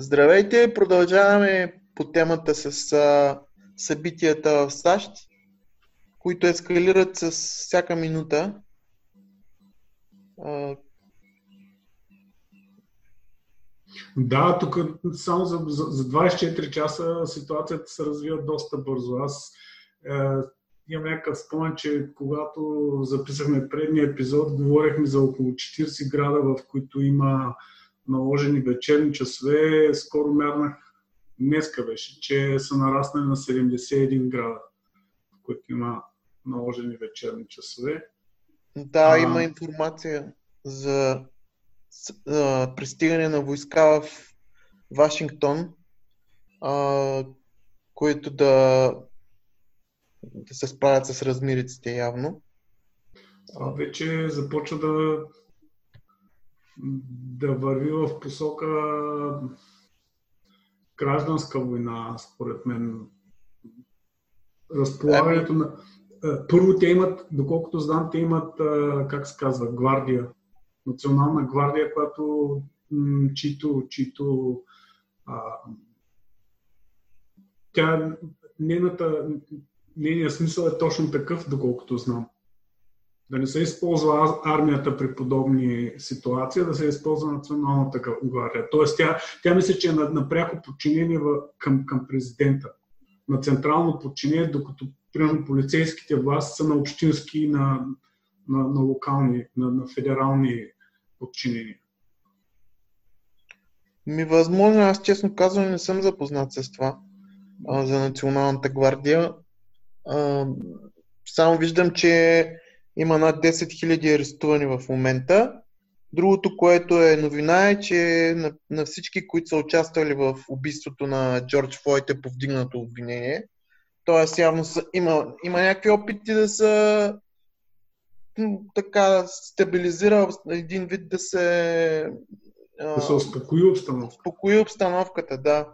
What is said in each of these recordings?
Здравейте, продължаваме по темата с а, събитията в САЩ, които ескалират с всяка минута. А, Да, тук само за, за, за 24 часа ситуацията се развива доста бързо. Аз е, имам някакъв спомен, че когато записахме предния епизод, говорихме за около 40 града, в които има наложени вечерни часове. Скоро мярнах, днеска беше, че са нараснали на 71 града, в които има наложени вечерни часове. Да, а... има информация за а, пристигане на войска в Вашингтон, а, които да, да се справят с размириците явно. Това вече започва да, да върви в посока гражданска война, според мен. Разполагането на... Първо те имат, доколкото знам, те имат, как се казва, гвардия национална гвардия, която чието, чието а, тя, нейната, нейният смисъл е точно такъв, доколкото знам. Да не се използва армията при подобни ситуации, да се използва националната гвардия. Тоест тя, тя мисля, че е на, на пряко подчинение към, към президента. На централно подчинение, докато примерно полицейските власти са на общински, на, на, на локални, на, на федерални подчинени? Ми възможно, аз честно казвам не съм запознат с това а, за Националната гвардия. А, само виждам, че има над 10 000 арестувани в момента. Другото, което е новина е, че на, на всички, които са участвали в убийството на Джордж Флойд е повдигнато обвинение. Тоест явно са, има, има някакви опити да са така стабилизира един вид да се... Да се успокои обстановката. Успокои обстановката, да.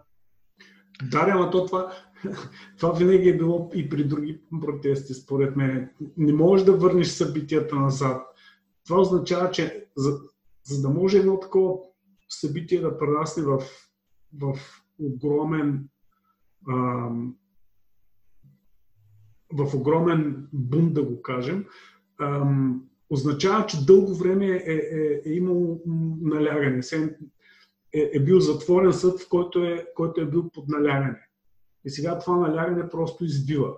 Да, ама то това, това винаги е било и при други протести, според мен. Не можеш да върнеш събитията назад. Това означава, че за, за да може едно такова събитие да прерасне в, в огромен ам, в огромен бум, да го кажем, ам, означава, че дълго време е, е, е имало налягане. Е, е бил затворен съд, в който е, който е бил под налягане. И сега това налягане просто избива.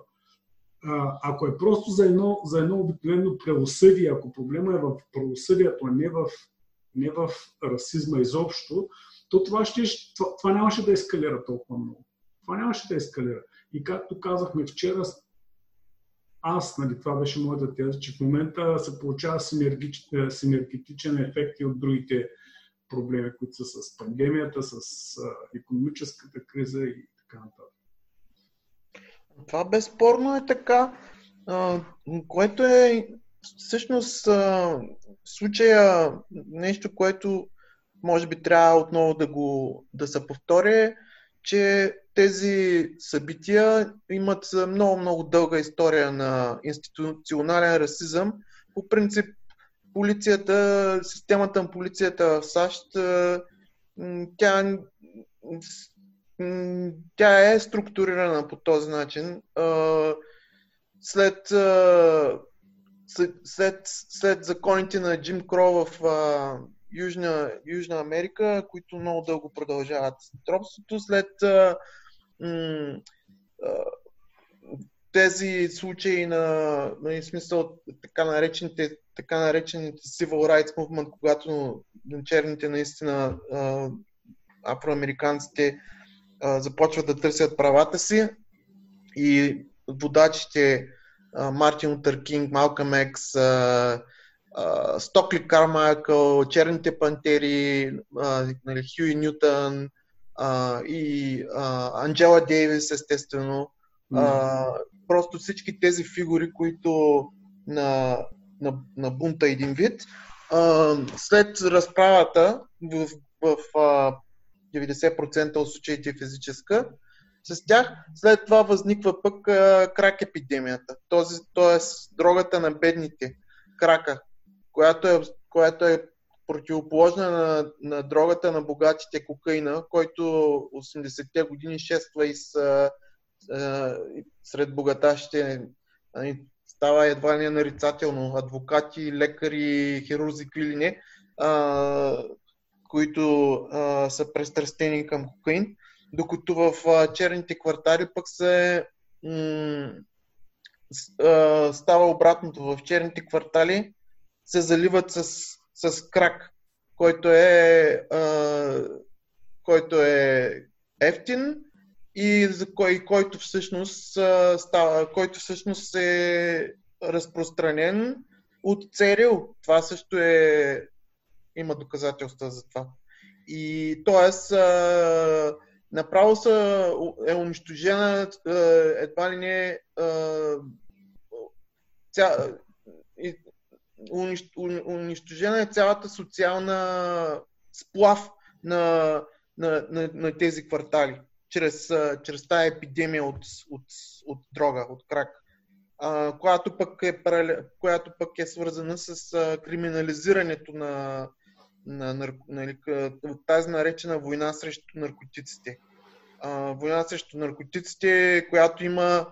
А, ако е просто за едно, за едно обикновено правосъдие, ако проблема е в правосъдието, а не в, не в расизма изобщо, то това, ще, това, това нямаше да ескалира толкова много. Това нямаше да ескалира. И както казахме вчера, аз, нали, това беше моята теза, че в момента се получава е, синергетичен ефект и от другите проблеми, които са с пандемията, с економическата криза и така нататък. Това безспорно е така, което е всъщност случая нещо, което може би трябва отново да го да се повторя, че тези събития имат много-много дълга история на институционален расизъм. По принцип, полицията, системата на полицията в САЩ, тя, тя е структурирана по този начин. След, след, след законите на Джим Кро в Южна, Южна Америка, които много дълго продължават тропството, след тези случаи на, на смисъл така наречените, така наречените Civil Rights Movement, когато черните наистина афроамериканците започват да търсят правата си и водачите Мартин Лутър Кинг, Малкъм Екс, Стокли Кармайкъл, Черните пантери, нали, Хюи Нютън, а, и а, Анджела Дейвис, естествено. А, просто всички тези фигури, които на, на, на бунта един вид. А, след разправата в, в а, 90% от случаите физическа, с тях след това възниква пък а, крак епидемията. Т.е. дрогата на бедните, крака, която е, която е противоположна на, на дрогата на богатите кокаина, който 80-те години шества и с, а, сред богатащите става едва не нарицателно. Адвокати, лекари, хирурзи, какви ли не, а, които а, са престрастени към кокаин, докато в а, черните квартали пък се м- става обратното. В черните квартали се заливат с, с крак, който е, а, който е ефтин и за кой, който всъщност а, става, който всъщност е разпространен от ЦРУ. Това също е има доказателства за това. И т.е. направо са, е унищожена едва ли не ця, унищожена е цялата социална сплав на, на, на, на тези квартали чрез, чрез тази епидемия от, от, от дрога, от крак, която, пък е, която пък е свързана с криминализирането на, на, на, на, на тази наречена война срещу наркотиците. А, война срещу наркотиците, която има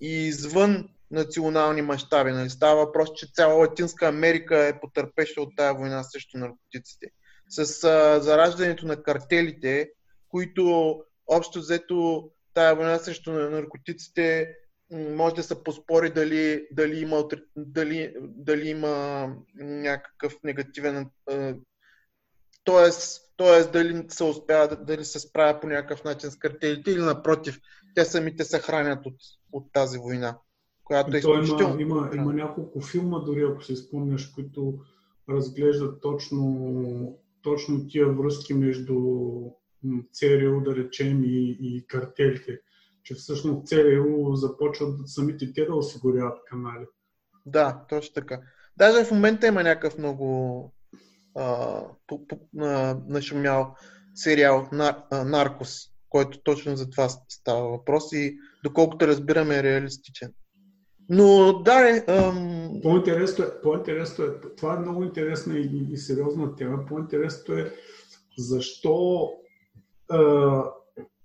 и извън национални мащаби. Нали? Става въпрос, че цяла Латинска Америка е потърпеща от тази война срещу наркотиците. С а, зараждането на картелите, които общо взето тая война срещу наркотиците може да се поспори дали, дали, има, дали, дали има някакъв негативен. Тоест, тоест дали се успява, дали се справя по някакъв начин с картелите или напротив, те самите се хранят от, от тази война която е изключително... Има, има, има няколко филма, дори ако се спомняш, които разглеждат точно, точно тия връзки между ЦРУ, да речем, и, и картелите. Че всъщност ЦРУ започват самите те да осигуряват канали. Да, точно така. Даже в момента има някакъв много по, по, а, нашумял сериал Наркос, който точно за това става въпрос и доколкото разбираме е реалистичен. Но да, е, ам... по-интересно, е, по-интересно е, това е много интересна и, и сериозна тема. По-интересното е защо а,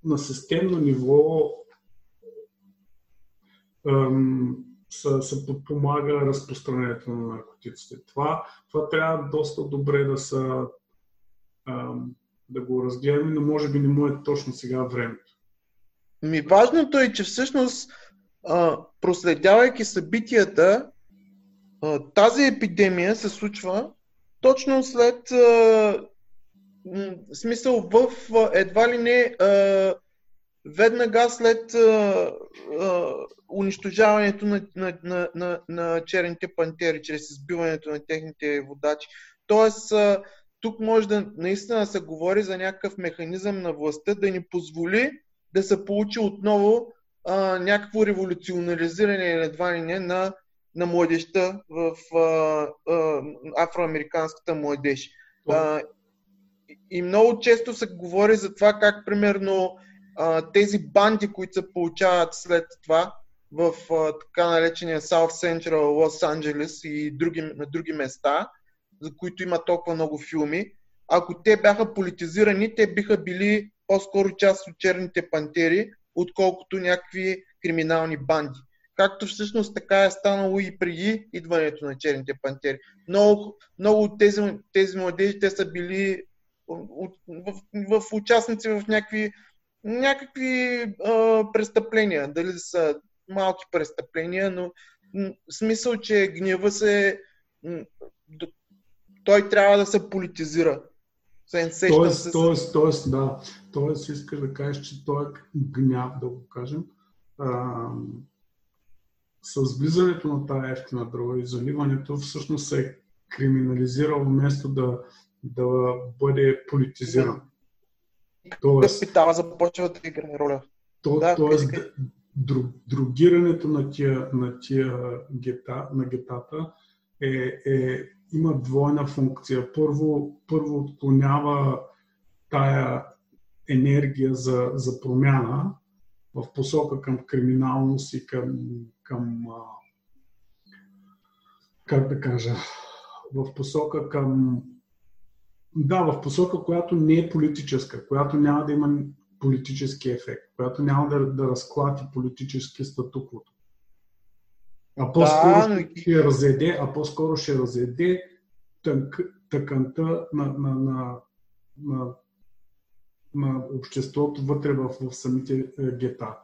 на системно ниво ам, се, се подпомага разпространението на наркотиците. Това, това трябва доста добре да са да го разгледаме, но може би не му е точно сега времето. Ми важното е, че всъщност проследявайки събитията, тази епидемия се случва точно след смисъл в едва ли не веднага след а, а, унищожаването на, на, на, на, на черните пантери, чрез избиването на техните водачи. Тоест, а, тук може да наистина се говори за някакъв механизъм на властта да ни позволи да се получи отново а, някакво революционализиране едва ли не на, на младеща в а, а, афроамериканската младеж. А, и много често се говори за това как примерно тези банди, които се получават след това в а, така наречения South Central Лос Анджелес и други, на други места, за които има толкова много филми, ако те бяха политизирани, те биха били по-скоро част от черните пантери, отколкото някакви криминални банди. Както всъщност така е станало и преди идването на черните пантери. Много, много от тези, тези младежи, те са били в, в, в участници в някакви, някакви а, престъпления. Дали са малки престъпления, но в смисъл, че гнева се той трябва да се политизира. Тоест, тоест, тоест, да. Тоест, искаш да кажеш, че той е гняв, да го кажем, а, с влизането на тази ефтина дрога и заливането всъщност се е криминализирал вместо да, да бъде политизиран. Тоест, Капитала започва да играе роля. То, да, тоест, друг, другирането на тия, на тия гета, на гетата е, е има двойна функция. Първо, първо отклонява тая енергия за, за промяна в посока към криминалност и към, към как да кажа, в посока към Да, в посока, която не е политическа, която няма да има политически ефект, която няма да, да разклати политически статуквото. А по-скоро да, но... ще разеде, а по-скоро ще разеде тънк, тъканта на, на, на, на, на обществото вътре в, в самите е, гета.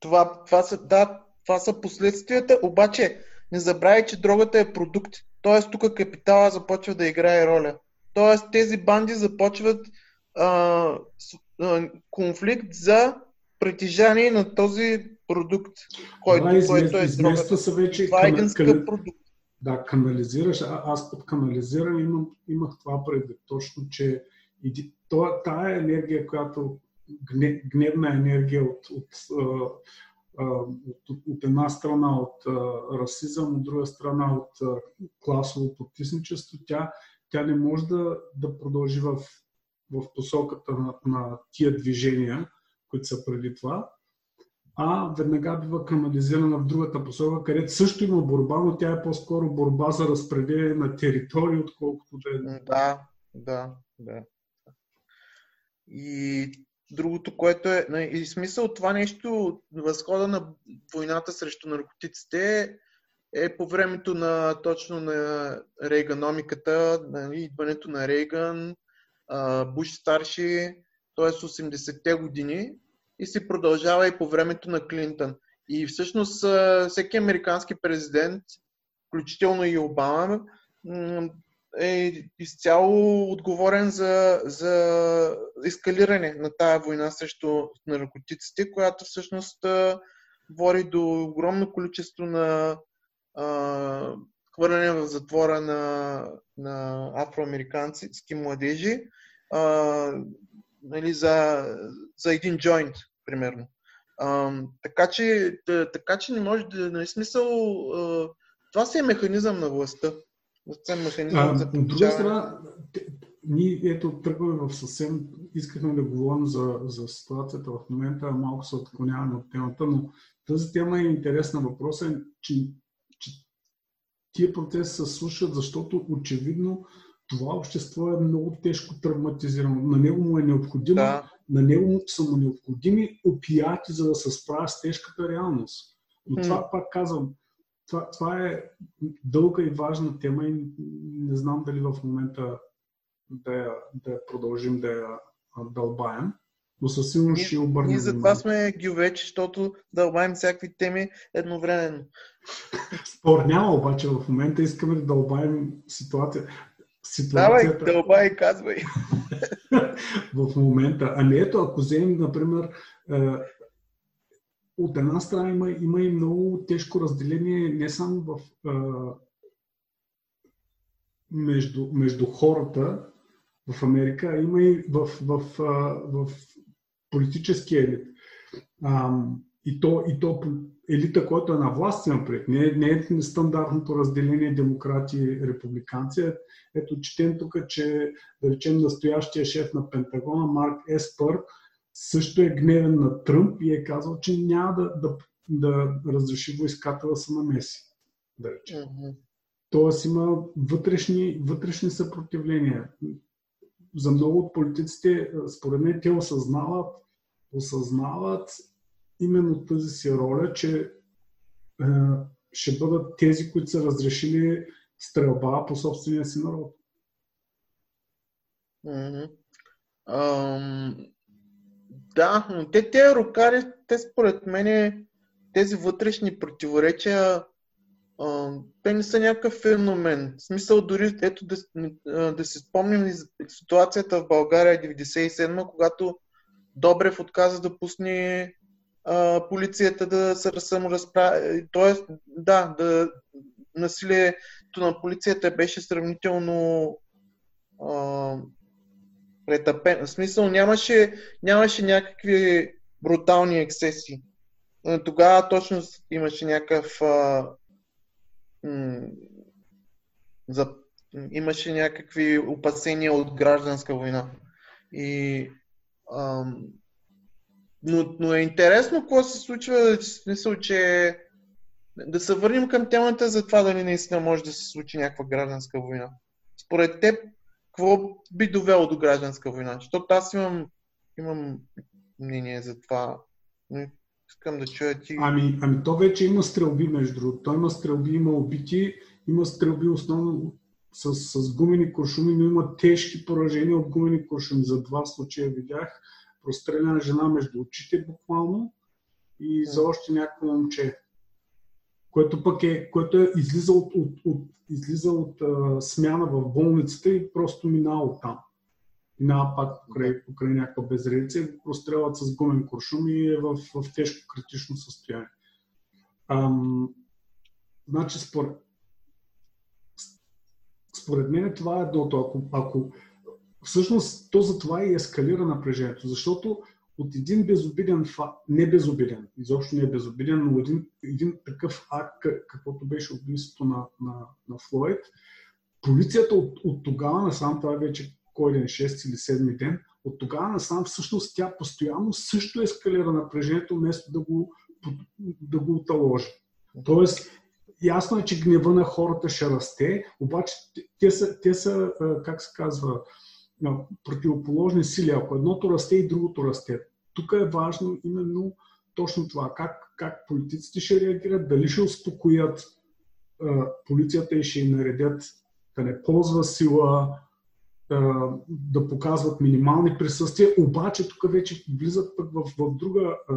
Това, това, са, да, това са последствията, обаче не забравяй, че дрогата е продукт. Тоест тук капитала започва да играе роля. Тоест тези банди започват а, с, а, конфликт за притежание на този продукт, който, да, измест, който е дрогата. Са вече това е един скъп продукт. Да, канализираш. А, аз под канализиране имам, имах това предвид. Точно, че и, то, тая енергия, която гневна енергия от, от, от, от една страна от расизъм, от друга страна от класово потисничество, тя, тя не може да, да продължи в, в посоката на, на тия движения, които са преди това, а веднага бива канализирана в другата посока, където също има борба, но тя е по-скоро борба за разпределение на територии, отколкото да е. Да, да, да. И другото, което е, и смисъл това нещо, възхода на войната срещу наркотиците е по времето на точно на рейганомиката, на идването на Рейган, Буш старши, т.е. 80-те години и се продължава и по времето на Клинтън. И всъщност всеки американски президент, включително и Обама, е изцяло отговорен за, за ескалиране на тая война срещу наркотиците, която всъщност води до огромно количество на а, хвърляне в затвора на, на афроамерикански младежи а, нали, за, за един джойнт, примерно. А, така, че, така че не може да. Нали, смисъл, а, това си е механизъм на властта. А, от друга страна, ние ето тръгваме в съвсем, искахме да говорим за, за ситуацията в момента, малко се отклоняваме от темата, но тази тема е интересна. Въпросът е, че, че тия процеси се слушат, защото очевидно това общество е много тежко травматизирано. На него му е необходимо, да. на него му са му необходими опияти, за да се справя с тежката реалност. Но това пак казвам, това, това е дълга и важна тема и не знам дали в момента да я, да я продължим да я дълбаем, но със сигурност ще обърнем. Ние затова сме вече, защото дълбаем всякакви теми едновременно. Спор няма, обаче в момента искаме да дълбаем ситуация. Ситуацията... Давай, дълбай, казвай. в момента. Ами ето, ако вземем, например, е, от една страна има, има и много тежко разделение не само в, а, между, между хората в Америка, а има и в, в, в, в политическия елит. А, и, то, и то елита, който е на власт, имам пред. Не, не е стандартното разделение демократи и републиканци. Ето, четем тук, че да речем настоящия шеф на Пентагона, Марк Еспър, също е гневен на Тръмп и е казал, че няма да, да, да разреши войската да се намеси. Да речем. Mm-hmm. Тоест има вътрешни, вътрешни съпротивления. За много от политиците, според мен, те осъзнават, осъзнават именно тази си роля, че е, ще бъдат тези, които са разрешили стрелба по собствения си народ. Mm-hmm. Um, да, но те, тези рокари, те според мен, тези вътрешни противоречия, а, те не са някакъв феномен. В смисъл дори, ето да, да си спомним ситуацията в България 97 когато Добрев отказа да пусне а, полицията да се саморазправи. Тоест, да, да, насилието на полицията беше сравнително а, претъпен. В смисъл нямаше, нямаше някакви брутални ексеси. Тогава точно имаше някакъв а, м- за, имаше някакви опасения от гражданска война. И, а, но, но е интересно какво се случва, в смисъл, че да се върнем към темата за това дали наистина може да се случи някаква гражданска война. Според теб, какво би довело до гражданска война? Защото аз имам, имам мнение за това. Но искам да чуя ти. Ами, ами то вече има стрелби, между другото. Той има стрелби, има убити, има стрелби основно с, с гумени куршуми, но има тежки поражения от гумени куршуми. За два случая видях простреляна жена между очите буквално и за още някакво момче което пък е, което е излиза от, от, от, излиза от а, смяна в болницата и просто минава от там. Минава пак покрай, покрай някаква безредица и прострелват с гумен куршум и е в, в тежко критично състояние. Ам, значи, според, според мен това е едното. Ако, ако всъщност то за това и ескалира напрежението, защото от един безобиден не безобиден, изобщо не е безобиден, но един, един такъв акт, каквото беше убийството на, на, на Флойд, полицията от, от тогава насам, това е вече кой ден, 6 или 7 ден, от тогава насам всъщност тя постоянно също ескалира напрежението, вместо да го, да го оталожи. Тоест, ясно е, че гнева на хората ще расте, обаче те са, те са как се казва, противоположни сили. Ако едното расте и другото расте. Тук е важно именно точно това. Как, как политиците ще реагират, дали ще успокоят а, полицията и ще им наредят да не ползва сила, а, да показват минимални присъствия, обаче тук вече влизат пък в, в, друга, а,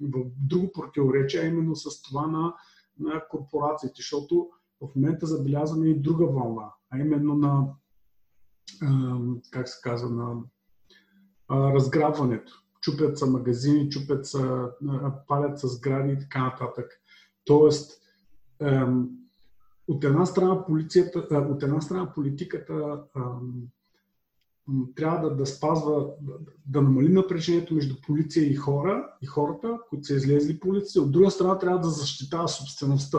в друго противоречие, а именно с това на, на корпорациите, защото в момента забелязваме и друга вълна, а именно на как се казва, на разграбването. Чупят са магазини, чупят са, палят с сгради и така нататък. Тоест, от една страна, полицията, от една страна политиката трябва да, да спазва, да, намали напрежението между полиция и хора, и хората, които са излезли по улиците. От друга страна, трябва да защитава собствеността.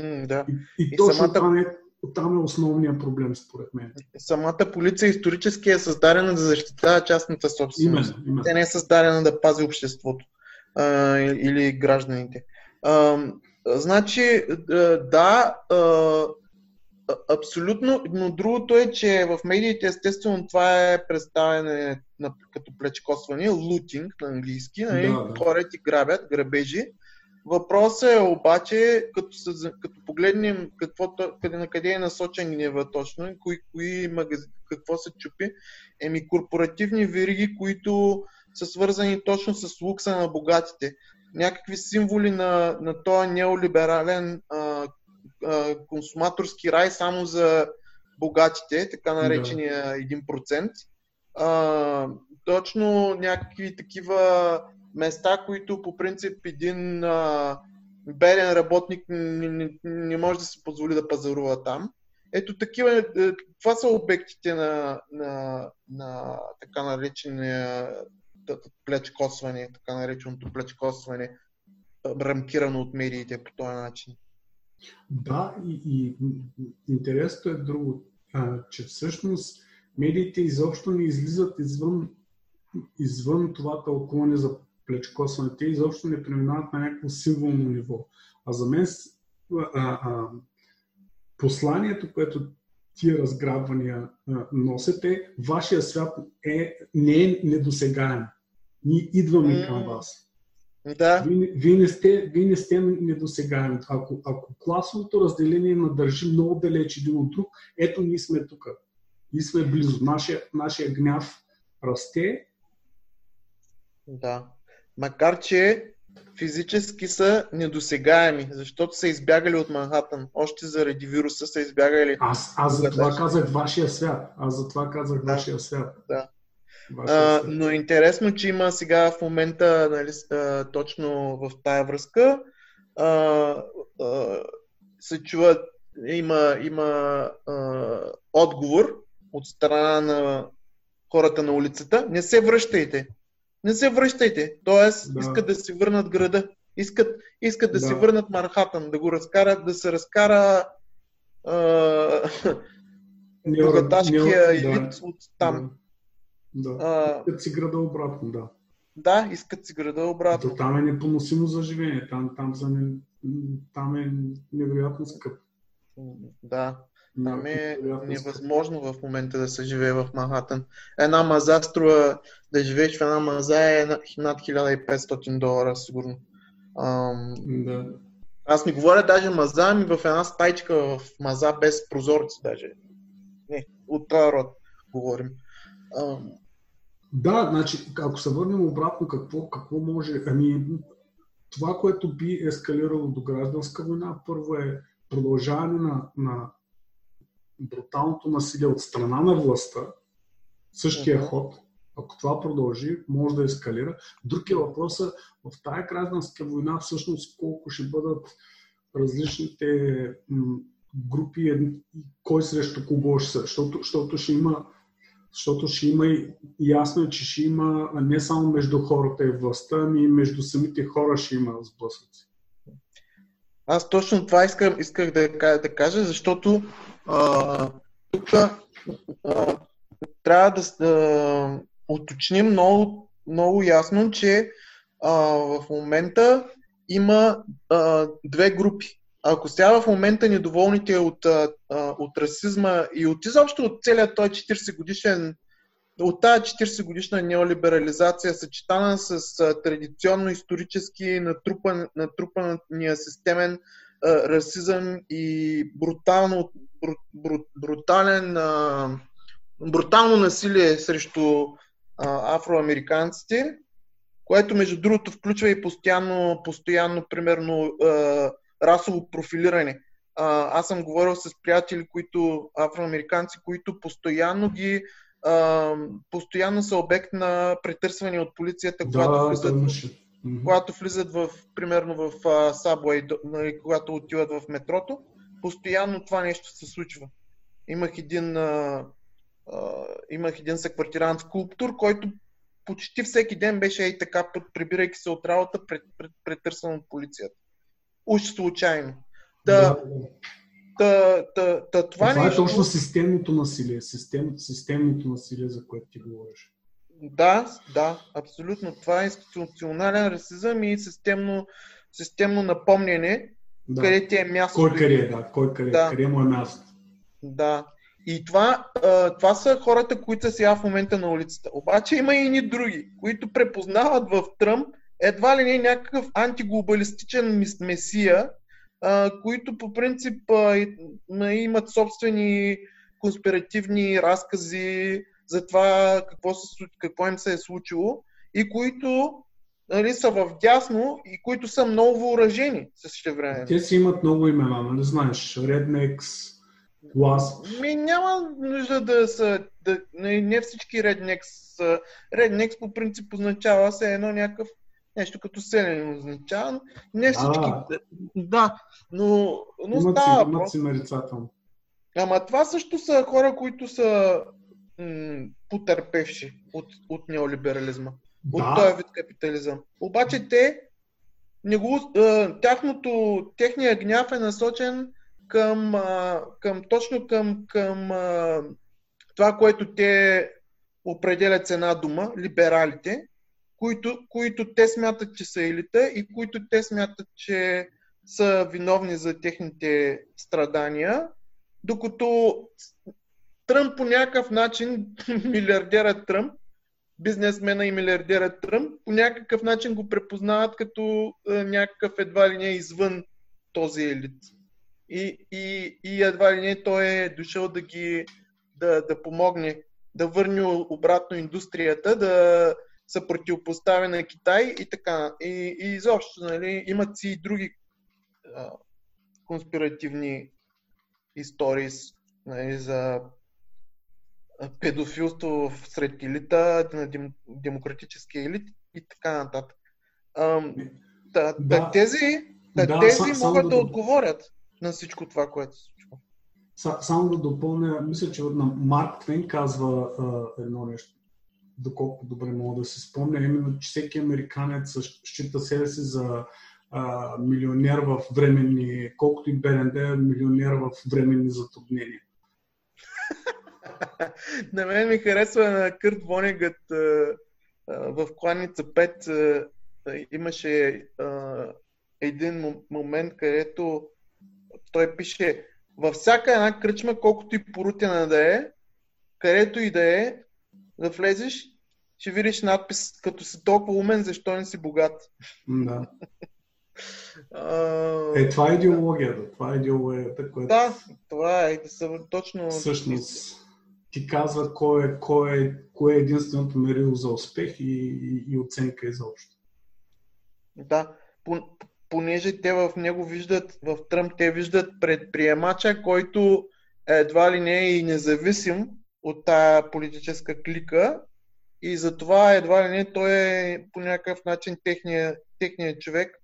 Mm, да. И, и, и точно самата... това не, там е основният проблем, според мен. Самата полиция исторически е създадена да защитава частната собственост. Именно, именно. Тя не е създадена да пази обществото а, или гражданите. А, значи, да, а, абсолютно, но другото е, че в медиите естествено това е представяне на, като плечкосване, лутинг на английски, нали? да, да. хора ти грабят, грабежи. Въпросът е обаче, като, се, като погледнем какво, къде, на къде е насочен гнева точно, кои, кои магази, какво се чупи, еми корпоративни вериги, които са свързани точно с лукса на богатите. Някакви символи на, на този неолиберален а, а, консуматорски рай само за богатите, така наречения 1%. А, точно някакви такива места, които по принцип един а, беден работник не, не, не може да си позволи да пазарува там. Ето такива, е, това са обектите на, на, на така наречения плечкосване, така нареченото плечкосване, рамкирано от медиите по този начин. Да, и, и интересното е друго, а, че всъщност медиите изобщо не излизат извън, извън това тълкуване за плечкосване, те изобщо не преминават на някакво символно ниво. А за мен а, а, посланието, което тия разграбвания а, носите, вашия свят е, не е недосегаем. Ние идваме mm. към вас. Да. Вие, вие, не сте, вие не сте недосегаеми. Ако, ако класовото разделение надържи много далеч един от друг, ето ние сме тук. Ние сме близо. Нашия, нашия гняв расте. Да макар че физически са недосегаеми, защото са избягали от Манхатън. Още заради вируса са избягали. Аз, аз за това казах вашия свят. Аз за това казах да, вашия свят. Да. А, но е интересно, че има сега в момента, нали, точно в тая връзка, а, а, се чува, има, има а, отговор от страна на хората на улицата. Не се връщайте не се връщайте. Тоест, да. искат да си върнат града. Искат, искат да, да си върнат Манхатън, да го разкарат, да се разкара богаташкия елит да. от там. Да. да. искат си града обратно, да. Да, искат си града обратно. То там е непоносимо за живеене. Там, там, за не, там е невероятно скъп. Да. Там е невъзможно в момента да се живее в Манхатън. Една маза струва, да живееш в една маза е над 1500 долара, сигурно. Ам... Да. Аз не говоря даже маза, ами в една стайчка в маза без прозорци даже. Не, от този род говорим. Ам... Да, значи, ако се върнем обратно, какво, какво може... Ами, това, което би ескалирало до гражданска война, първо е продължаване на, на бруталното насилие от страна на властта, същия ход, ако това продължи, може да ескалира. Друг е въпросът в тази гражданска война всъщност колко ще бъдат различните групи, кой срещу кого ще са, защото, защото ще има защото ще има и ясно е, че ще има не само между хората и властта, ами и между самите хора ще има сблъсъци. Аз точно това искам, исках да, да кажа, защото тук а, трябва да а, уточним много, много ясно, че а, в момента има а, две групи. Ако сега в момента недоволните от, а, от расизма и от изобщо от целият той 40 годишен от тази 40 годишна неолиберализация, съчетана с а, традиционно исторически натрупан, натрупания системен а, расизъм и брутално, бру, бру, брутален, а, брутално насилие срещу а, афроамериканците, което между другото включва и постоянно, постоянно примерно, а, расово профилиране. А, аз съм говорил с приятели, които, афроамериканци, които постоянно ги а, постоянно са обект на претърсване от полицията, да, когато, влизат, когато влизат в, примерно в Subway, нали, когато отиват в метрото. Постоянно това нещо се случва. Имах един, а, а, имах един съквартирант скулптур, който почти всеки ден беше и така, прибирайки се от работа, пред, пред, претърсан от полицията. Уж случайно. Да, да. Та, та, та, това това нещо... е точно системното насилие, систем, системното насилие, за което ти говориш. Да, да, абсолютно. Това е институционален расизъм и системно, системно напомняне, да. къде ти е място. Кой къде е, да, кой къде, да. къде му е място. Да. И това, това са хората, които са сега в момента на улицата. Обаче има и ни други, които препознават в Тръмп едва ли не някакъв антиглобалистичен месия, които по принцип имат собствени конспиративни разкази за това какво, се, какво им се е случило и които нали, са в дясно и които са много въоръжени също време. Те си имат много имена, нали знаеш? Rednex, Wasp. Ми няма нужда да са... Да, не, не всички Rednex са... Rednex по принцип означава се едно някакъв нещо като селен означава. Не всички. А, да, но, но имат става. Си, имат си. Ама това също са хора, които са м- потърпевши от, от неолиберализма. Да. От този вид капитализъм. Обаче те не го, тяхното, техния гняв е насочен към, към точно към, към това, което те определят с една дума, либералите, които, които те смятат, че са елита и които те смятат, че са виновни за техните страдания, докато Тръмп по някакъв начин, милиардера Тръмп, бизнесмена и милиардера Тръмп, по някакъв начин го препознават като е, някакъв едва ли не извън този елит. И, и, и едва ли не той е дошъл да ги да, да помогне да върне обратно индустрията, да, са противопостави на Китай и така. И, и изобщо, нали, имат си и други а, конспиративни истории нали, за педофилство сред елита, на дем, демократическия елит и така нататък. А, да, да, тези, да, да, тези са, могат да, да отговорят на всичко това, което се случва. Само да допълня, мисля, че на Марк Твен казва а, едно нещо доколко добре мога да се спомня, именно, че всеки американец счита себе си за а, милионер в временни, колкото и беден да е, милионер в временни затруднения. на мен ми харесва на Кърт Вонегът в Кланица 5 имаше един момент, където той пише във всяка една кръчма, колкото и порутена да е, където и да е, да влезеш, ще видиш надпис, като си толкова умен, защо не си богат. Да. Е, това е идеологията. Това е идеологията, която... Да, това е. Точно... Всъщност ти казва кой е, кой е, кой е единственото мерило за успех и, и, и оценка изобщо. Да, понеже те в него виждат, в Тръмп те виждат предприемача, който едва ли не е и независим от тая политическа клика и затова едва ли не той е по някакъв начин техния, техния човек,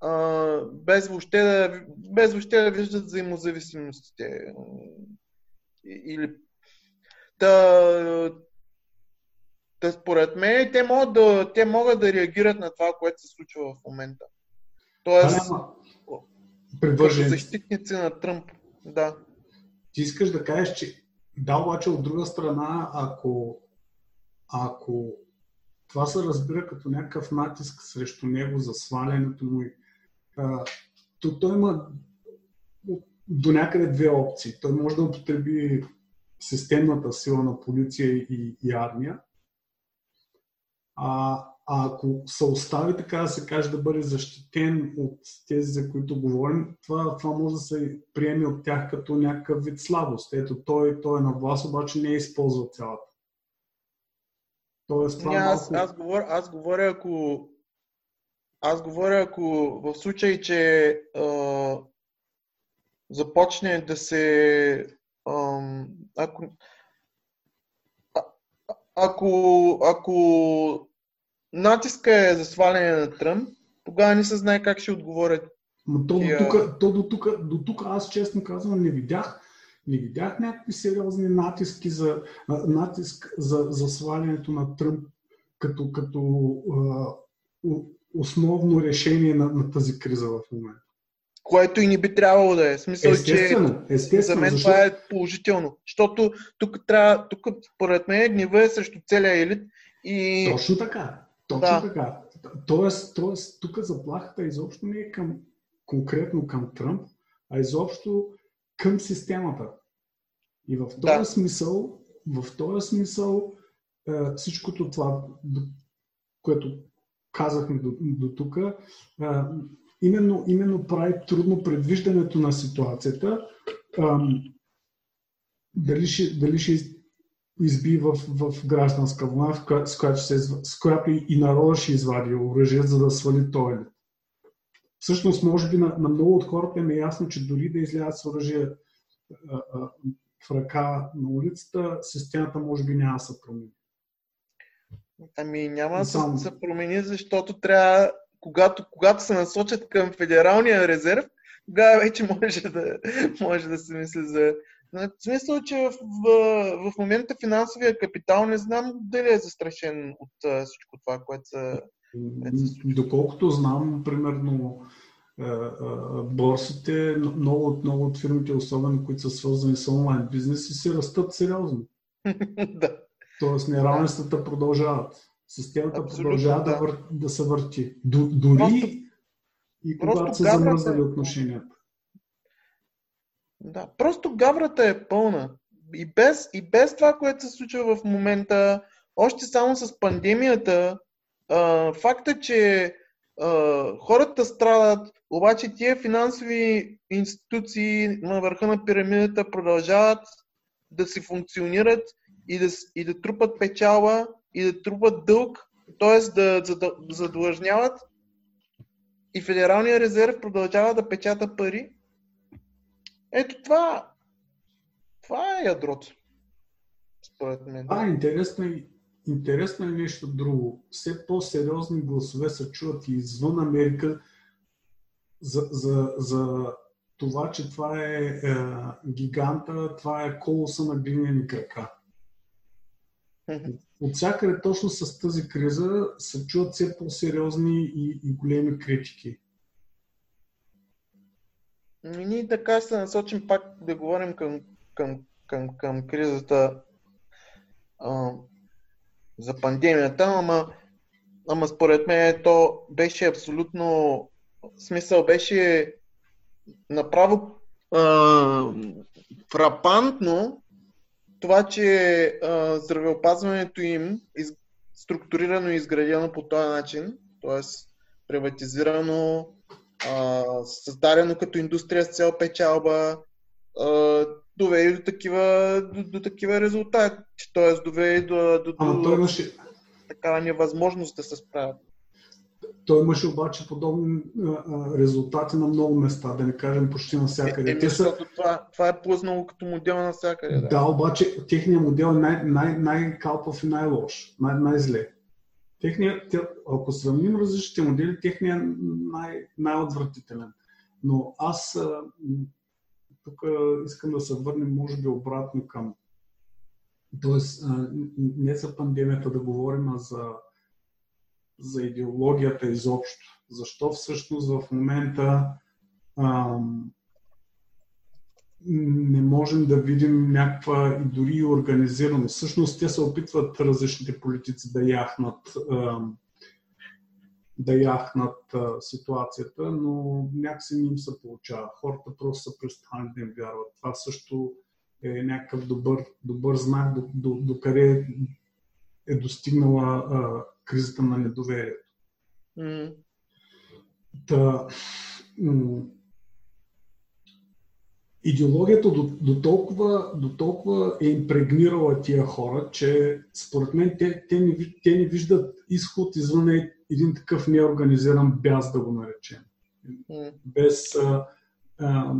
а, без, въобще да, без въобще да виждат взаимозависимостите. Или Та, та според мен те могат, да, те могат да реагират на това, което се случва в момента. Тоест, като защитници на Тръмп. Да. Ти искаш да кажеш, че да, обаче от друга страна, ако, ако това се разбира като някакъв натиск срещу него за свалянето му, то той има до някъде две опции. Той може да употреби системната сила на полиция и, и армия. А, а ако се остави, така да се каже, да бъде защитен от тези, за които говорим, това, това може да се приеме от тях като някакъв вид слабост. Ето, той, той е на власт, обаче не е използвал цялата. Тоест, това не, аз, малко... аз, говоря, аз говоря, ако аз говоря, ако в случай, че а, започне да се ако, ако, ако натиска е за сваляне на Тръмп, тогава не се знае как ще отговорят. Но то, до, тук, то до, тук, до тук аз честно казвам не видях, не видях някакви сериозни натиски за, натиск за, за свалянето на Тръмп като, като а, основно решение на, на тази криза в момента което и не би трябвало да е. Смисъл, естествено, че естествено, за мен защо? това е положително. Защото тук трябва, тук според мен гнева е срещу целия елит и... Точно така. Точно да. така. Тоест, тоест, тук заплахата изобщо не е към, конкретно към Тръмп, а изобщо към системата. И в този да. смисъл, в този смисъл, е, всичкото това, което казахме до, до тук, е, именно, именно прави трудно предвиждането на ситуацията. Ам, дали, ще, дали ще изби в, в гражданска война, с която, с която, се, с която и народа ще извади оръжие, за да свали той. Всъщност, може би на, на много от хората е ясно, че дори да излязат с оръжие в ръка на улицата, системата може би няма да се промени. Ами няма да се промени, защото трябва когато, когато се насочат към Федералния резерв, тогава вече може да, може да се мисли за... В смисъл, че в, в, в момента финансовия капитал не знам дали е застрашен от всичко това, което се... Доколкото знам, примерно, борсите, много от, много от фирмите, особено които са свързани с онлайн бизнеси, си растат сериозно. да. Тоест неравенствата продължават. Системата Абсолютно, продължава да. Да, вър... да се върти. Д- дори просто, и когато са замръзнали отношенията. Да, просто гаврата е пълна. И без, и без това, което се случва в момента, още само с пандемията, а, факта, че а, хората страдат, обаче тия финансови институции на върха на пирамидата продължават да си функционират и да, и да трупат печала и да трупат дълг, т.е. да задлъжняват и Федералния резерв продължава да печата пари. Ето това, това е ядрото. Според мен. А, интересно е, интересно е нещо друго. Все по-сериозни гласове се чуват и извън Америка за, за, за това, че това е, е гиганта, това е колоса на глинени крака от всякъде точно с тази криза се чуват все по-сериозни и, и големи критики. Ами ние така се насочим пак да говорим към, към, към, към кризата а, за пандемията, ама, ама според мен то беше абсолютно смисъл, беше направо а, фрапантно това, че а, здравеопазването им е структурирано и изградено по този начин, т.е. приватизирано, а, създадено като индустрия с цел печалба, а, доведе до такива, до, до такива резултати. Т.е. доведе до, до, Ама той имаше... такава невъзможност да се справят. Той имаше обаче подобни резултати на много места, да не кажем почти навсякъде. Е, е, са... това, това е плъзнало като модел навсякъде. Да, да обаче техният модел е най- най- най-калпав и най-лош, най- най-зле. Техния, ако сравним различните модели, техният е най- най-отвратителен. Но аз тук искам да се върнем, може би, обратно към. Тоест, не за пандемията да говорим, а за, за идеологията изобщо. Защо всъщност в момента ам, не можем да видим някаква и дори организираност. Всъщност те се опитват различните политици да яхнат да яхнат ситуацията, но някакси не им се получава. Хората просто са престанали да им вярват. Това също е някакъв добър, добър знак до, до, до къде е достигнала кризата на недоверието. Mm. Та, м- идеологията до, до, толкова, до толкова е импрегнирала тия хора, че според мен те, те, не, те не виждат изход извън един такъв неорганизиран бяз, да го наречем. Без. А, а,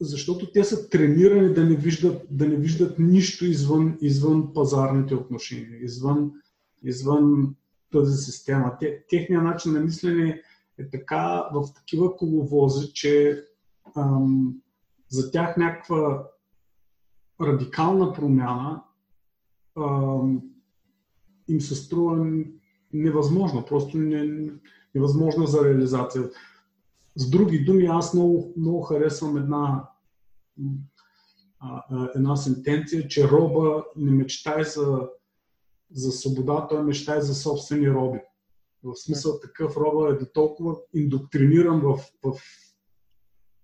защото те са тренирани да не виждат, да не виждат нищо извън, извън пазарните отношения, извън, извън тази система. Те, техният начин на мислене е така в такива коловози, че ам, за тях някаква радикална промяна ам, им се струва невъзможно, просто не, невъзможно за реализация. С други думи, аз много, много харесвам една, една сентенция, че роба не мечтай за, за свобода, той мечтай за собствени роби. В смисъл такъв роба е до толкова индоктриниран в, в,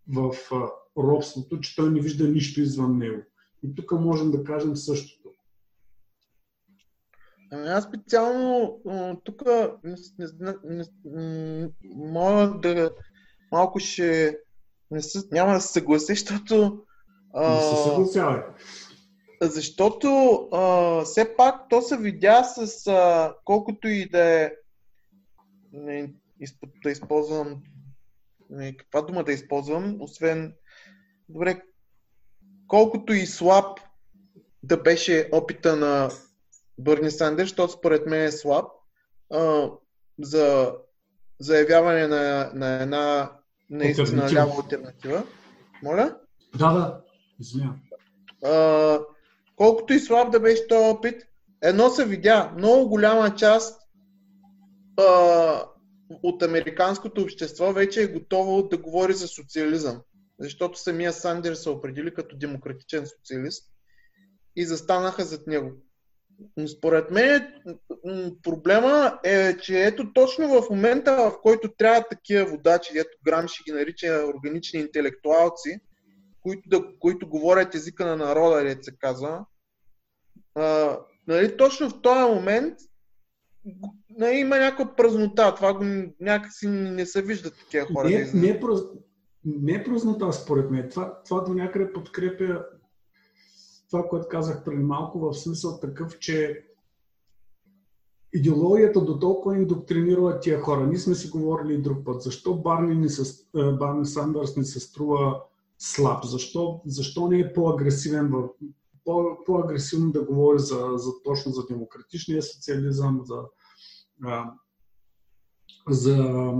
в, в робството, че той не вижда нищо извън него. И тук можем да кажем същото. Ами аз специално тук не, не, не, не, мога да малко ще не съ, няма да се съглася, защото не се съгласявай. Защото а, все пак то се видя с а, колкото и да е не, да използвам не, каква дума да използвам, освен добре, колкото и слаб да беше опита на Бърни Сандер, защото според мен е слаб а, за заявяване на, на една наистина лява альтернатива. Моля? Да, да, извинявам. Колкото и слаб да беше този опит, едно се видя, много голяма част а, от американското общество вече е готово да говори за социализъм. Защото самия Сандер се определи като демократичен социалист и застанаха зад него. Според мен проблема е, че ето точно в момента, в който трябва такива водачи, ето Грам ще ги нарича органични интелектуалци, които, да, които говорят езика на народа, ред се казва, а, нали, точно в този момент нали, има някаква празнота. Това го, някакси не се виждат такива хора. Не, не, е, не е празнота, според мен. Това, това до някъде подкрепя това, което казах преди малко, в смисъл такъв, че идеологията до толкова индоктринира тия хора. Ние сме си говорили и друг път. Защо Барни, ни се, Барни Сандърс не се струва слаб? Защо, защо не е по-агресивен в, по-агресивно да говори за, за, точно за демократичния социализъм, за, а, за,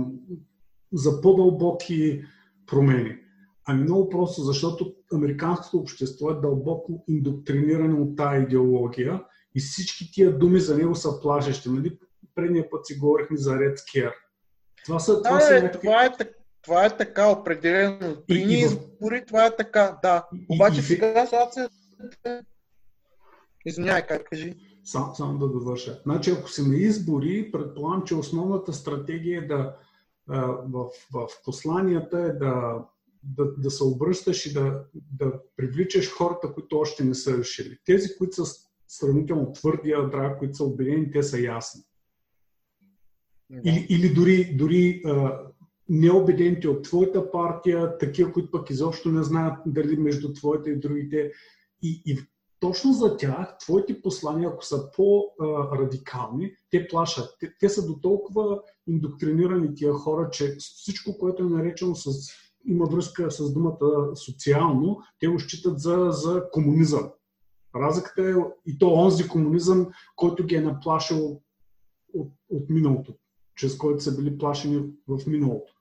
за по-дълбоки промени? Ами много просто, защото американското общество е дълбоко индоктринирано от тази идеология и всички тия думи за него са плашещи. Нали? Предния път си говорихме за Red Scare. Това, са, това, да, са е, това, е, това е така определено. При ни избори това е така, да. Обаче и, сега ситуацията... Извинявай, как кажи? Сам, само да довърша. Значи, ако си на избори, предполагам, че основната стратегия е да в, в посланията е да да, да се обръщаш и да, да привличаш хората, които още не са решили. Тези, които са сравнително твърди ядра, които са убедени, те са ясни. Да. Или, или дори, дори необедените от твоята партия, такива, които пък изобщо не знаят дали между твоите и другите. И, и точно за тях, твоите послания, ако са по-радикални, те плашат. Те, те са до толкова индоктринирани тия хора, че всичко, което е наречено с има връзка с думата социално, те го считат за, за комунизъм. Разликата е и то онзи комунизъм, който ги е наплашил от, от миналото, чрез който са били плашени в миналото.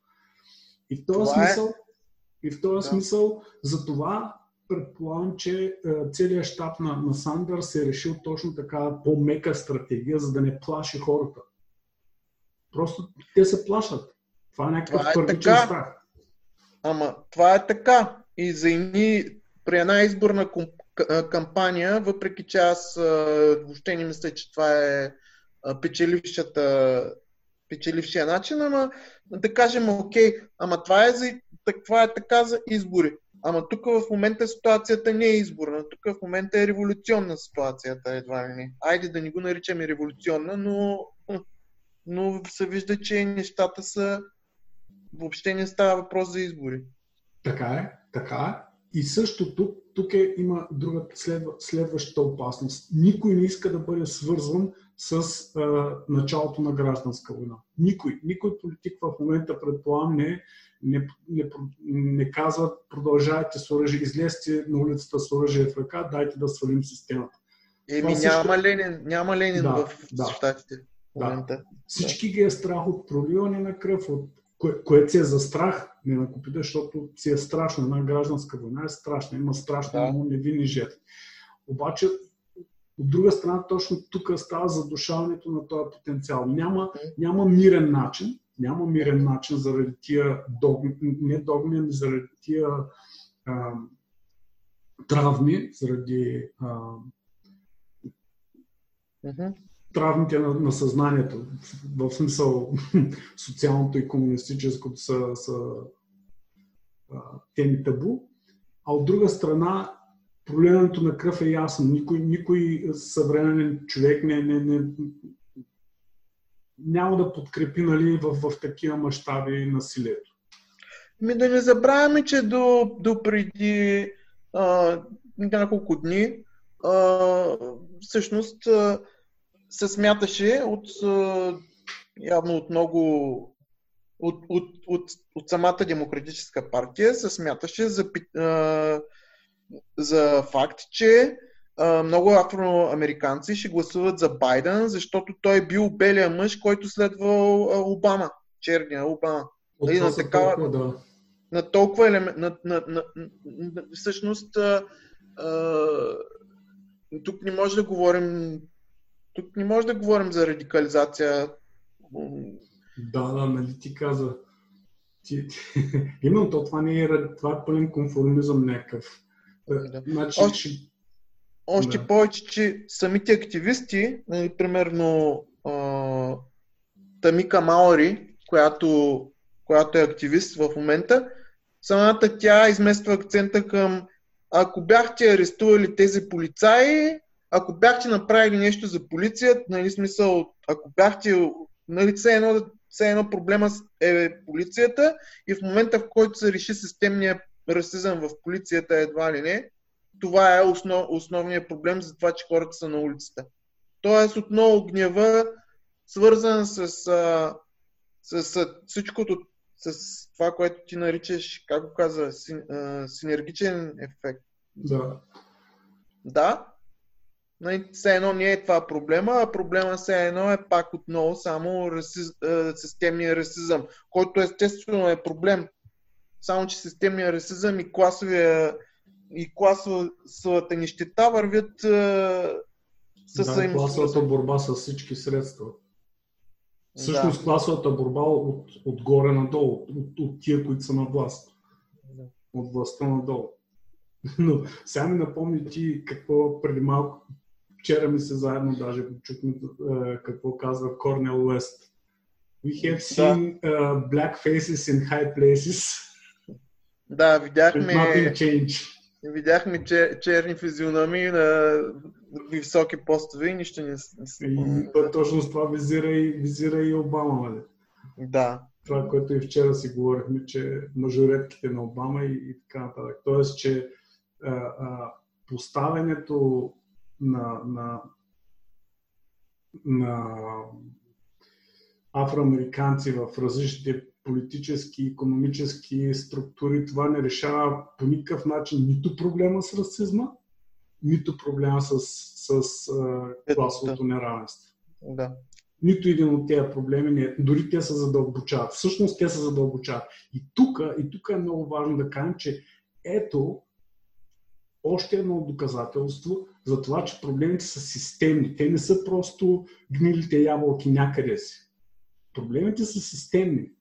И в този това е- смисъл, е... и в този да. смисъл за това предполагам, че е, целият щаб на, на Сандър се е решил точно така по-мека стратегия, за да не плаши хората. Просто те се плашат. Това е някакъв това е първичен така. страх. Ама това е така. И за едни при една изборна кампания, въпреки че аз въобще не мисля, че това е печелившата печелившия начин, ама да кажем, окей, ама това е, за, това е така за избори. Ама тук в момента ситуацията не е изборна, тук в момента е революционна ситуацията, едва ли не. Айде да не го наричаме революционна, но, но се вижда, че нещата са въобще не става въпрос за избори. Така е, така е. И също тук, тук е, има друга следва, следващата опасност. Никой не иска да бъде свързван с а, началото на гражданска война. Никой. Никой политик в момента, предполагам, не, не, не, не казва продължайте с оръжие, излезте на улицата с оръжие в ръка, дайте да свалим системата. Еми няма Ленин, няма Ленин да, в да, щатите. Да. Всички ги е страх от проливане на кръв, от кое, което си е за страх, не на купите, защото си е страшно. Една гражданска война е страшна. Има страшно да. много невинни жертви. Обаче, от друга страна, точно тук става задушаването на този потенциал. Няма, няма мирен начин, няма мирен начин заради тия догми, не догми, ами заради тия а, травми, заради а, травмите на, на съзнанието, в смисъл социалното и комунистическото са, са а, теми табу. А от друга страна, пролирането на кръв е ясно. Никой, никой съвременен човек не, не, не, няма да подкрепи нали, в, в такива мащаби насилието. Ми да не забравяме, че до, до преди а, няколко дни а, всъщност а, се смяташе от явно от много от, от, от, от самата демократическа партия се смяташе за, за факт, че много афроамериканци ще гласуват за Байден, защото той е бил белия мъж, който следва Обама, черния Обама. От нали, на такава, толкова, да. на толкова елемент, на, на, на, на, всъщност а, а, тук не може да говорим тук не може да говорим за радикализация. Да, да, нали ти каза. Ти, ти, именно то, това не е, това е пълен конформизъм някакъв. Е, да. Значи, още, ще... още да. повече, че самите активисти, нали, примерно а, Тамика Маори, която, която е активист в момента, самата тя измества акцента към ако бяхте арестували тези полицаи, ако бяхте направили нещо за полицията, нали смисъл, ако бяхте, нали, все едно, все едно проблема е полицията и в момента, в който се реши системния расизъм в полицията едва ли не, това е основ, основният проблем за това, че хората са на улицата. Тоест отново гнева, свързан с, с, с, с всичкото, с това, което ти наричаш, как го каза, синергичен ефект. Да. Да, Нали, все едно не е това проблема, а проблема все едно е пак отново само расиз, системния расизъм, който естествено е проблем. Само, че системния расизъм и класовия и класовата нищета вървят с да, класовата борба с всички средства. Всъщност да. класовата борба от, отгоре надолу, от, от тия, които са на власт. Да. От властта надолу. Но сега ми напомни ти какво преди малко Вчера ми се заедно даже чухме какво казва Корнел Уест. We have seen uh, black faces in high places. Да, видяхме... Видяхме чер, черни физиономии на високи постове и нищо не... И то, точно с това визира и, визира и Обама, нали? Да. Това, което и вчера си говорихме, че мажоретките на Обама и, и така нататък. Тоест, че а, а, поставянето на, на, на афроамериканци в различните политически, економически структури, това не решава по никакъв начин нито проблема с расизма, нито проблема с, с с класовото неравенство. Да. Нито един от тези проблеми, не, дори те се задълбочават. Всъщност те се задълбочават. И тук и тук е много важно да кажем, че ето още едно доказателство за това, че проблемите са системни. Те не са просто гнилите ябълки някъде си. Проблемите са системни.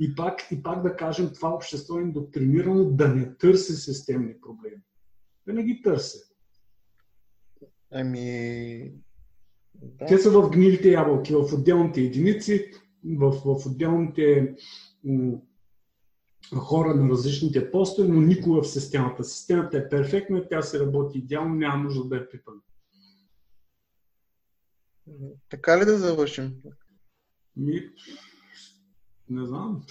И пак, и пак да кажем, това общество е индоктринирано да не търси системни проблеми. Да не ги търси. Ами... Да. Те са в гнилите ябълки, в отделните единици, в, в отделните м- хора на различните постове, но никога в системата. Системата е перфектна, тя се работи идеално, няма нужда да е пипана. Така ли да завършим? Ми, не знам.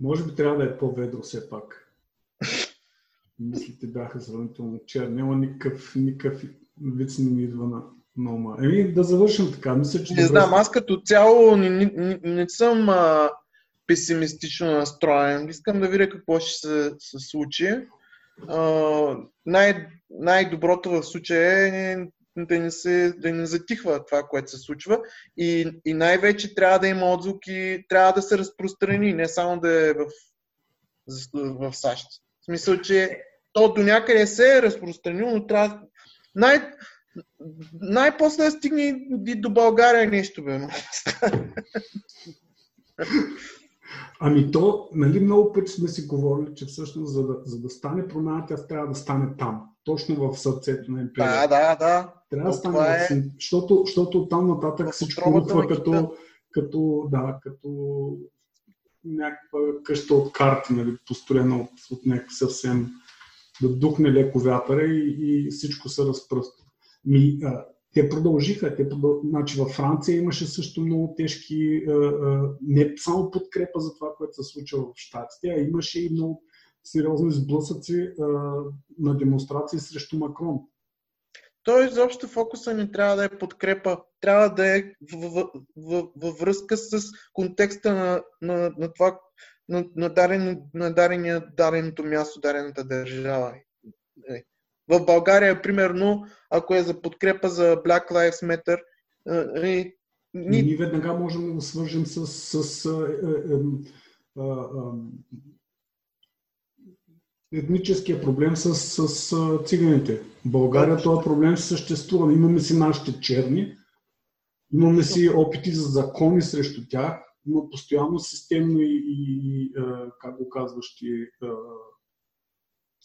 Може би трябва да е по-ведро все пак. Мислите бяха сравнително черни. Няма никакъв, никакъв вид не ми идва на, на ума. Еми, да завършим така. Мисля, че не знам, аз като цяло не, не, не, не съм а, песимистично настроен. Искам да видя какво ще се, се случи. А, най- най-доброто в случая е да не, се, да не затихва това, което се случва. И, и най-вече трябва да има отзвуки, трябва да се разпространи, не само да е в, в САЩ. В смисъл, че то до някъде се е разпространило, но трябва. Най- най-после да стигне и до България нещо, бе. Ами то, нали много пъти сме си говорили, че всъщност за да, за да стане промяна, тя трябва да стане там. Точно в сърцето на империята. Да, да, да. Трябва да стане, е... защото, защото там нататък всичко рухва като, като, да, като някаква къща от карти, нали, построена от, от някакъв съвсем да духне леко вятъра и, и всичко се разпръства. Ми, а, те продължиха. Те продъл... значи, във Франция имаше също много тежки, не само подкрепа за това, което се случва в Штатите, а имаше и много сериозни сблъсъци на демонстрации срещу Макрон. Той изобщо фокуса не трябва да е подкрепа, трябва да е във връзка с контекста на, на, на това, на, на, дарен, на дарения, дареното място, дарената държава. Е. В България, примерно, ако е за подкрепа за Black Lives Matter, е, ни... Ние веднага можем да го свържем с, с, с е, е, е, е, етническия проблем с, с, с циганите. В България да, този проблем съществува. Имаме си нашите черни, имаме си опити за закони срещу тях, но постоянно системно и, и как го казваш ти,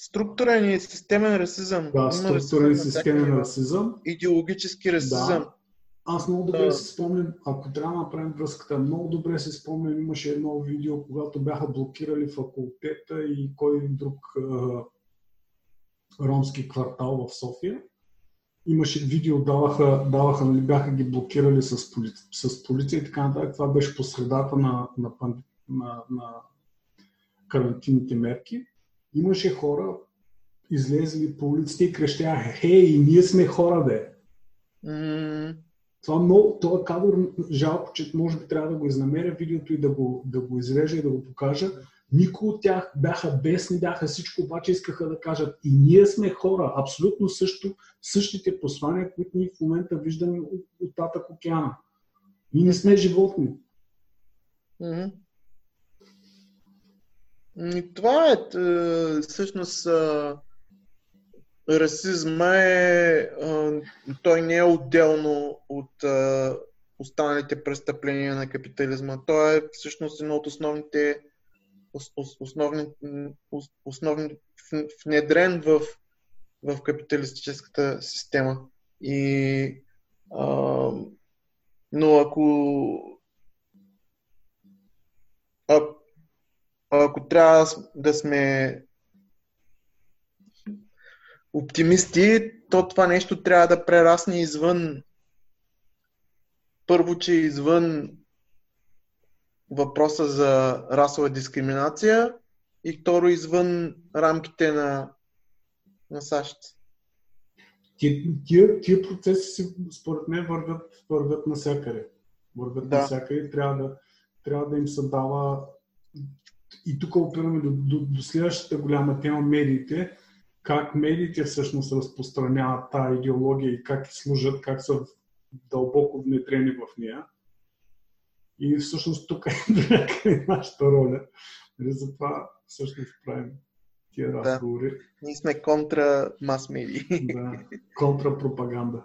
Структурен и системен расизъм. Да, структурен и системен расизъм. Идеологически расизъм. Да. Аз много добре да. си спомням, ако трябва да направим връзката, много добре си спомням, имаше едно видео, когато бяха блокирали факултета и кой друг а, ромски квартал в София. Имаше видео, даваха, даваха нали, бяха ги блокирали с, поли, с полиция и така нататък. Това беше по средата на, на, на, на карантинните мерки. Имаше хора, излезли по улиците и крещяха, хей, ние сме хора, бе. Mm. Това много, това кадър, жалко, че може би трябва да го изнамеря видеото и да го, да го изрежа и да го покажа. Никой от тях бяха бесни, бяха всичко, обаче искаха да кажат и ние сме хора, абсолютно също, същите послания, които ние в момента виждаме от, от татък океана. Ние не сме животни. Mm-hmm. И това е всъщност расизма е, той не е отделно от останалите престъпления на капитализма. Той е всъщност едно от основните основни, основни внедрен в, в капиталистическата система. И, а, но ако ако трябва да сме оптимисти, то това нещо трябва да прерасне извън първо, че извън въпроса за расова дискриминация и второ извън рамките на, на САЩ. Тия, тия, процеси, според мен, вървят, вървят навсякъде. Вървят да. навсякъде. Трябва да, трябва да им се дава. И тук опираме до, до, до следващата голяма тема медиите. Как медиите всъщност разпространяват тази идеология и как служат, как са дълбоко внедрени в нея. И всъщност тук е някъде нашата роля. Нали, затова всъщност правим тия разговори. Да. Ние сме контра мас медии. Да, контра пропаганда.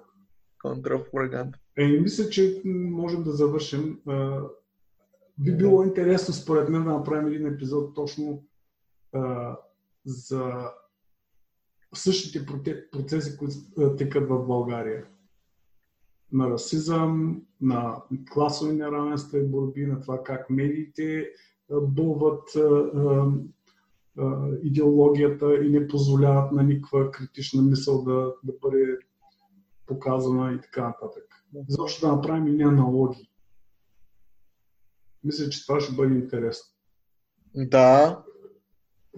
Контра пропаганда. Е, мисля, че можем да завършим. Би било интересно, според мен, да направим един епизод точно а, за същите процеси, които текат в България на расизъм, на класови неравенства и борби, на това как медиите бълват идеологията и не позволяват на никаква критична мисъл да, да бъде показана и така нататък. Защо да направим и аналогии. Мисля, че това ще бъде интересно. Да,